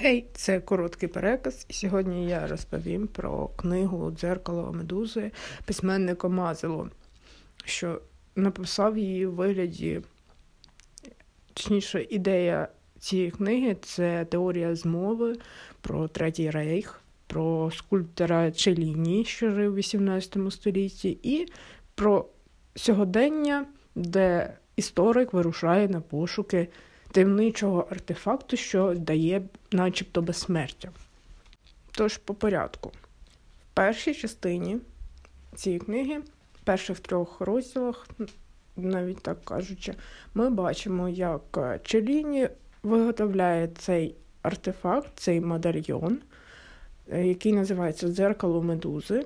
Гей, hey, це короткий переказ, і сьогодні я розповім про книгу Дзеркало Медузи письменника Мазело, що написав її у вигляді, точніше, ідея цієї книги це теорія змови про Третій Рейх, про скульптора Челіні, що жив у 18 столітті, і про сьогодення, де історик вирушає на пошуки таємничого артефакту, що дає начебто безсмертя. Тож, по порядку, в першій частині цієї книги, перших трьох розділах, навіть так кажучи, ми бачимо, як Челіні виготовляє цей артефакт, цей медальйон, який називається Дзеркало медузи.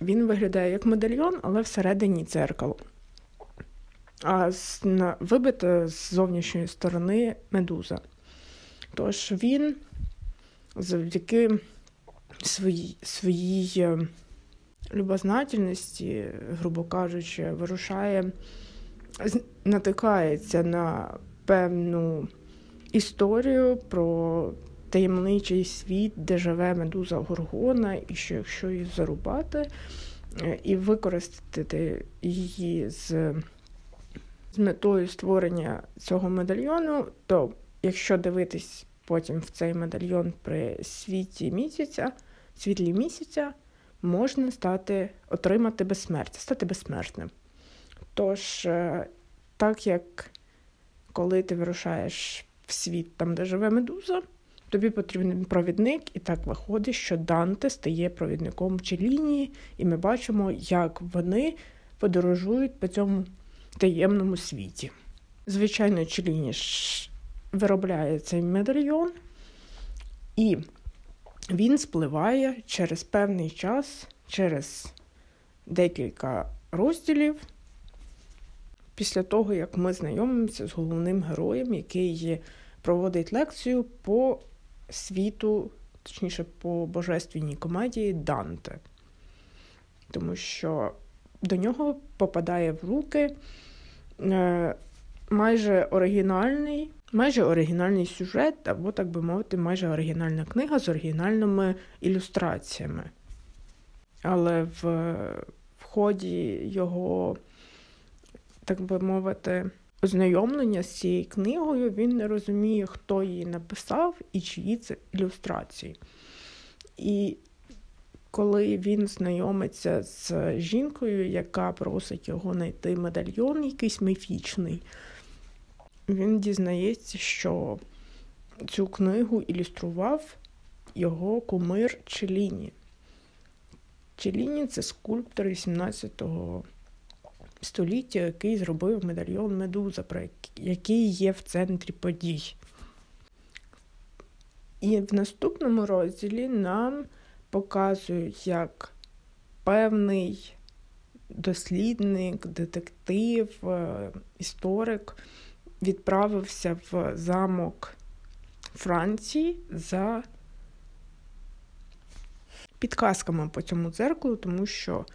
Він виглядає як медальйон, але всередині дзеркало а вибита з зовнішньої сторони медуза. Тож він завдяки своїй своїй е, любознательності, грубо кажучи, вирушає, натикається на певну історію про таємничий світ, де живе медуза Горгона, і що якщо її зарубати е, і використати її з з метою створення цього медальйону, то якщо дивитись потім в цей медальйон при світі місяця, світлі місяця, можна стати, отримати безсмертя, стати безсмертним. Тож, е, так як коли ти вирушаєш в світ там, де живе медуза, тобі потрібен провідник, і так виходить, що Данте стає провідником Челінії, і ми бачимо, як вони подорожують по цьому таємному світі. Звичайно, Челініш виробляє цей медальйон, і він спливає через певний час, через декілька розділів, після того, як ми знайомимося з головним героєм, який проводить лекцію по світу, точніше, по божественній комедії Данте. Тому що до нього попадає в руки Е, майже оригінальний, майже оригінальний сюжет, або, так би мовити, майже оригінальна книга з оригінальними ілюстраціями. Але в, в ході його, так би мовити, ознайомлення з цією книгою він не розуміє, хто її написав і чиї це ілюстрації. І коли він знайомиться з жінкою, яка просить його знайти медальйон, якийсь міфічний, він дізнається, що цю книгу ілюстрував його кумир Челіні. Челіні це скульптор 18 століття, який зробив медальйон Медуза, який є в центрі подій. І в наступному розділі нам показують, як певний дослідник, детектив, е, історик відправився в замок Франції за підказками по цьому дзеркалу, тому що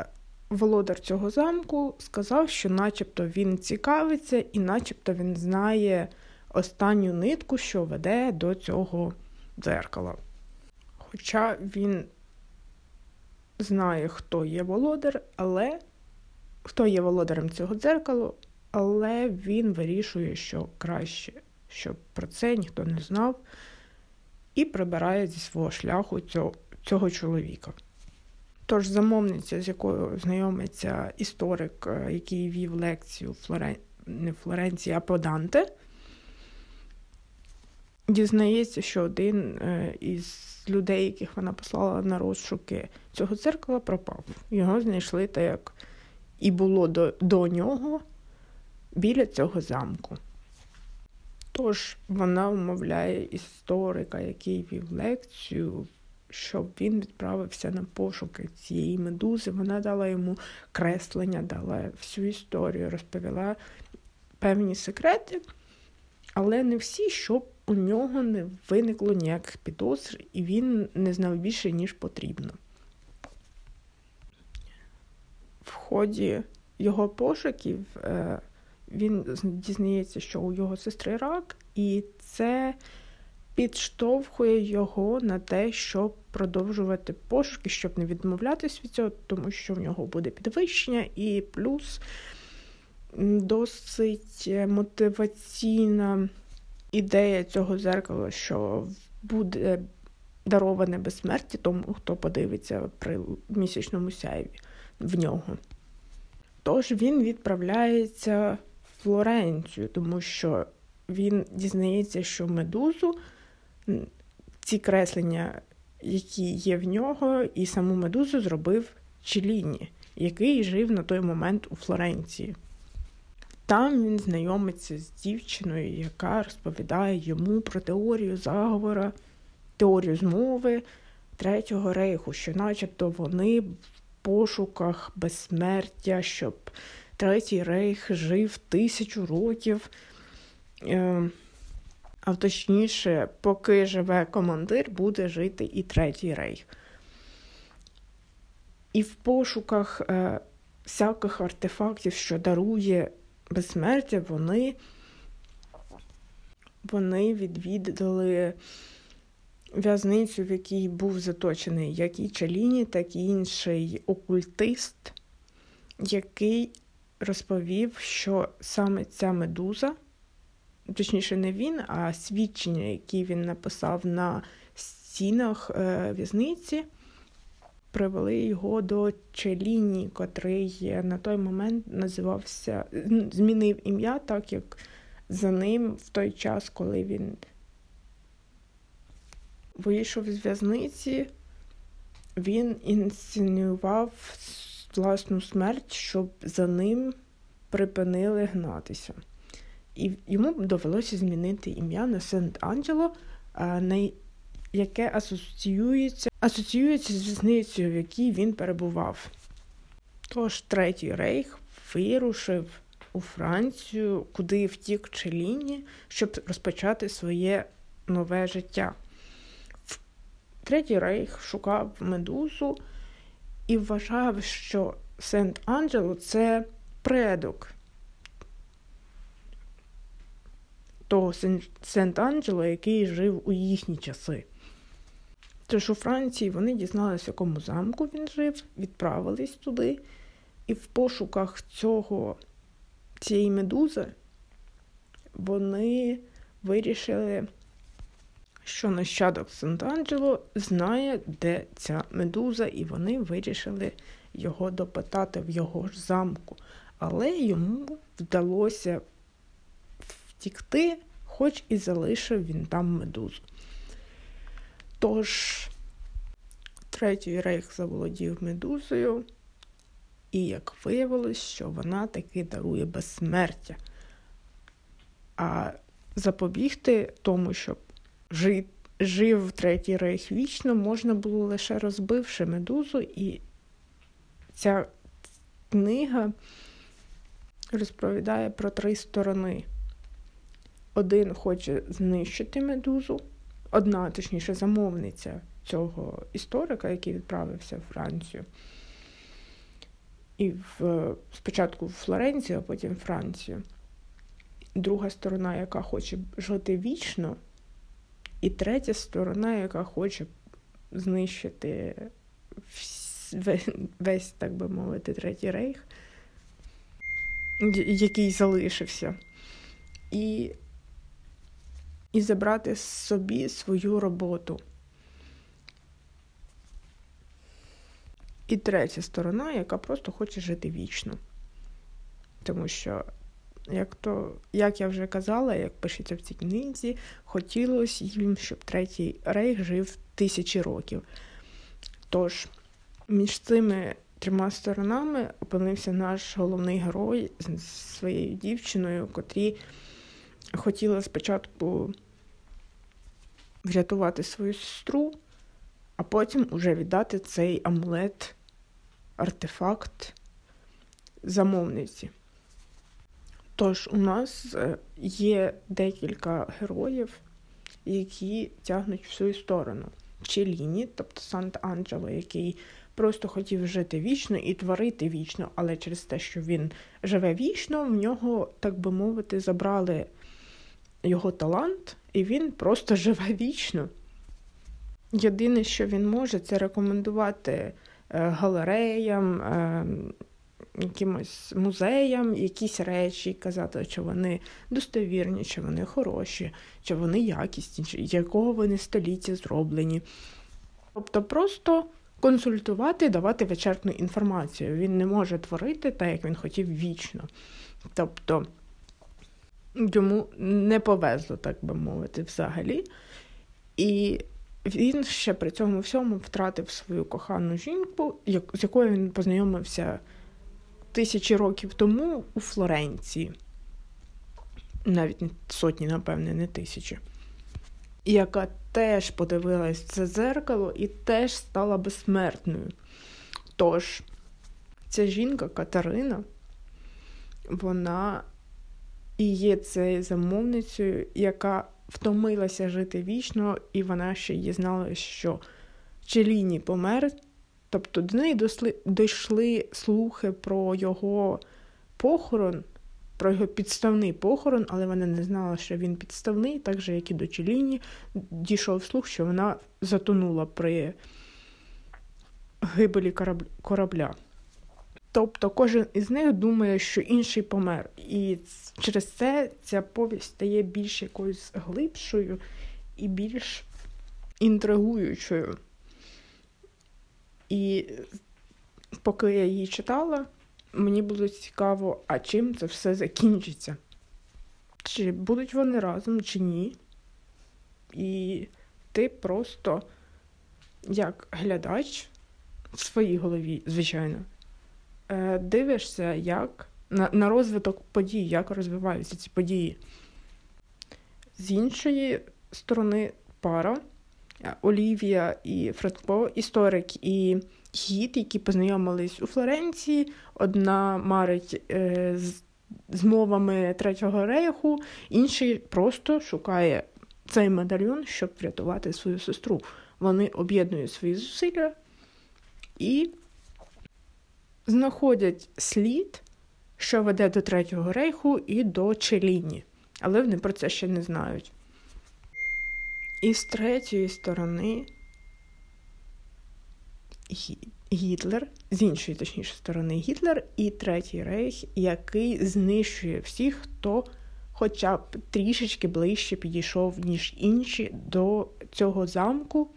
е, володар цього замку сказав, що начебто він цікавиться, і начебто він знає останню нитку, що веде до цього дзеркала. Хоча він знає, хто є володар, але хто є володарем цього дзеркалу, але він вирішує, що краще, щоб про це ніхто не знав, і прибирає зі свого шляху цього, цього чоловіка. Тож замовниця, з якою знайомиться історик, е, який вів лекцію Флорен... не Флоренції, а по Данте, дізнається, що один е, із людей, яких вона послала на розшуки цього дзеркала, пропав. Його знайшли так, як і було до, до нього біля цього замку. Тож вона умовляє історика, який вів лекцію, щоб він відправився на пошуки цієї медузи. Вона дала йому креслення, дала всю історію, розповіла певні секрети, але не всі, щоб у нього не виникло ніяких підозр, і він не знав більше, ніж потрібно. В ході його пошуків е, він дізнається, що у його сестри рак, і це підштовхує його на те, щоб продовжувати пошуки, щоб не відмовлятись від цього, тому що в нього буде підвищення, і плюс досить мотиваційна ідея цього зеркала, що буде дароване безсмерті тому, хто подивиться при місячному сяйві в нього. Тож він відправляється в Флоренцію, тому що він дізнається, що медузу ці креслення, які є в нього, і саму медузу зробив Челіні, який жив на той момент у Флоренції. Там він знайомиться з дівчиною, яка розповідає йому про теорію заговора, теорію змови Третього рейху, що начебто вони в пошуках безсмертя, щоб Третій рейх жив тисячу років. Е, а точніше, поки живе командир, буде жити і третій рейх. І в пошуках е, всяких артефактів, що дарує безсмертя, вони вони відвідали в'язницю, в якій був заточений як і Чаліні, так і інший окультист, який розповів, що саме ця медуза точніше, не він, а свідчення, які він написав на стінах е, в'язниці, привели його до Челіні, котрий на той момент називався, змінив ім'я, так як за ним в той час, коли він вийшов з в'язниці, він інсценював власну смерть, щоб за ним припинили гнатися. І йому довелося змінити ім'я на Сент-Анджело, на яке асоціюється асоціюється з в'язницею, в якій він перебував. Тож Третій Рейх вирушив у Францію, куди втік Челіні, щоб розпочати своє нове життя. Третій Рейх шукав медузу і вважав, що Сент-Анджело це предок того Сент-Анджело, який жив у їхні часи. Тож у Франції вони дізналися, в якому замку він жив, відправились туди, і в пошуках цього, цієї медузи вони вирішили, що нащадок Сент-Анджело знає, де ця медуза, і вони вирішили його допитати в його ж замку. Але йому вдалося втікти, хоч і залишив він там медузу. Тож, третій рейх заволодів медузою, і як виявилось, що вона таки дарує безсмертя. А запобігти тому, щоб жив, третій рейх вічно, можна було лише розбивши медузу, і ця книга розповідає про три сторони. Один хоче знищити медузу, одна, точніше, замовниця цього історика, який відправився в Францію. І в, спочатку в Флоренцію, а потім в Францію. Друга сторона, яка хоче жити вічно, і третя сторона, яка хоче знищити весь, так би мовити, третій рейх, який залишився. І і забрати собі свою роботу. І третя сторона, яка просто хоче жити вічно. Тому що, як то, як я вже казала, як пишеться в цій книзі, хотілося їм, щоб третій рейх жив тисячі років. Тож, між цими трьома сторонами опинився наш головний герой з своєю дівчиною, котрі хотіла спочатку врятувати свою сестру, а потім уже віддати цей амулет, артефакт замовниці. Тож у нас е, є декілька героїв, які тягнуть в свою сторону. Челіні, тобто Сант-Анджело, який просто хотів жити вічно і творити вічно, але через те, що він живе вічно, в нього, так би мовити, забрали його талант, і він просто живе вічно. Єдине, що він може, це рекомендувати е, галереям, е, якимось музеям якісь речі, казати, чи вони достовірні, чи вони хороші, чи вони якісні, чи якого вони століття зроблені. Тобто просто консультувати, давати вичерпну інформацію. Він не може творити так, як він хотів вічно. Тобто йому не повезло, так би мовити, взагалі. І він ще при цьому всьому втратив свою кохану жінку, з якою він познайомився тисячі років тому у Флоренції. Навіть сотні, напевне, не тисячі. Яка теж подивилась це зеркало і теж стала безсмертною. Тож, ця жінка Катерина, вона і є цією замовницею, яка втомилася жити вічно, і вона ще дізналася, що Челіні помер. Тобто до неї досли, дійшли слухи про його похорон, про його підставний похорон, але вона не знала, що він підставний, так же, як і до Челіні, дійшов слух, що вона затонула при гибелі корабля. Тобто кожен із них думає, що інший помер. І через це ця повість стає більш якоюсь глибшою і більш інтригуючою. І поки я її читала, мені було цікаво, а чим це все закінчиться. Чи будуть вони разом, чи ні. І ти просто, як глядач в своїй голові, звичайно, дивишся, як на, на розвиток подій, як розвиваються ці події. З іншої сторони, пара. Олівія і Фредко, історик і гід, які познайомились у Флоренції. Одна марить е, з мовами Третього рейху, інший просто шукає цей медальйон, щоб врятувати свою сестру. Вони об'єднують свої зусилля і знаходять слід, що веде до Третього рейху і до Челіні. Але вони про це ще не знають. І з третьої сторони Гітлер, з іншої, точніше, сторони, Гітлер і Третій Рейх, який знищує всіх, хто хоча б трішечки ближче підійшов, ніж інші, до цього замку,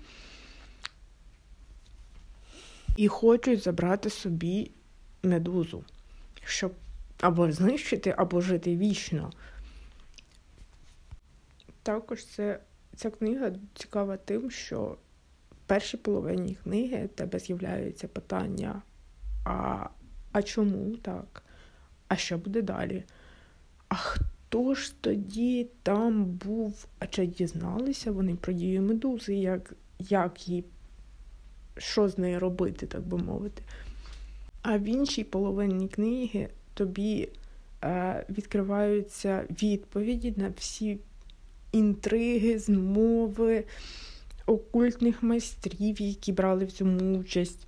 і хочуть забрати собі медузу, щоб або знищити, або жити вічно. Також це Ця книга цікава тим, що в першій половині книги тебе з'являються питання: а а чому так? А що буде далі? А хто ж тоді там був? А чи дізналися вони про дію медузи, як як їй, що з нею робити, так би мовити? А в іншій половині книги тобі е, відкриваються відповіді на всі інтриги, змови окультних майстрів, які брали в цьому участь.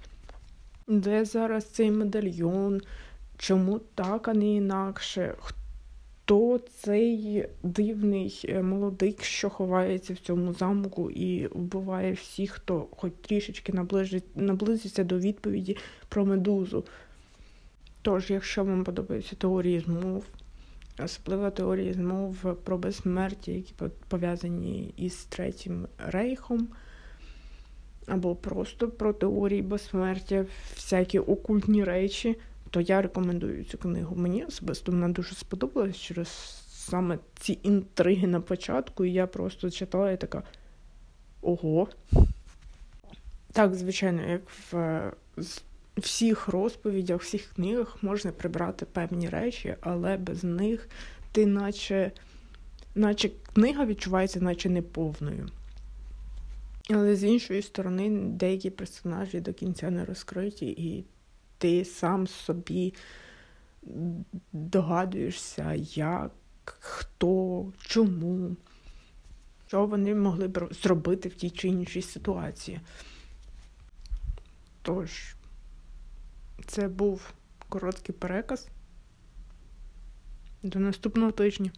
Де зараз цей медальйон? Чому так, а не інакше? Хто цей дивний е, молодик, що ховається в цьому замку і вбиває всіх, хто хоч трішечки наблизиться до відповіді про медузу? Тож, якщо вам подобаються теорії змов, Особливо теорії змов про безсмертя, які пов'язані із Третім рейхом, або просто про теорії безсмертя, всякі окультні речі, то я рекомендую цю книгу. Мені особисто вона дуже сподобалась через саме ці інтриги на початку, і я просто читала і така ого. Так, звичайно, як в всіх розповідях, всіх книгах можна прибрати певні речі, але без них ти наче, наче книга відчувається, наче неповною. Але з іншої сторони, деякі персонажі до кінця не розкриті, і ти сам собі догадуєшся, як, хто, чому, що вони могли б зробити в тій чи іншій ситуації. Тож, Це був короткий переказ. До наступного тижня.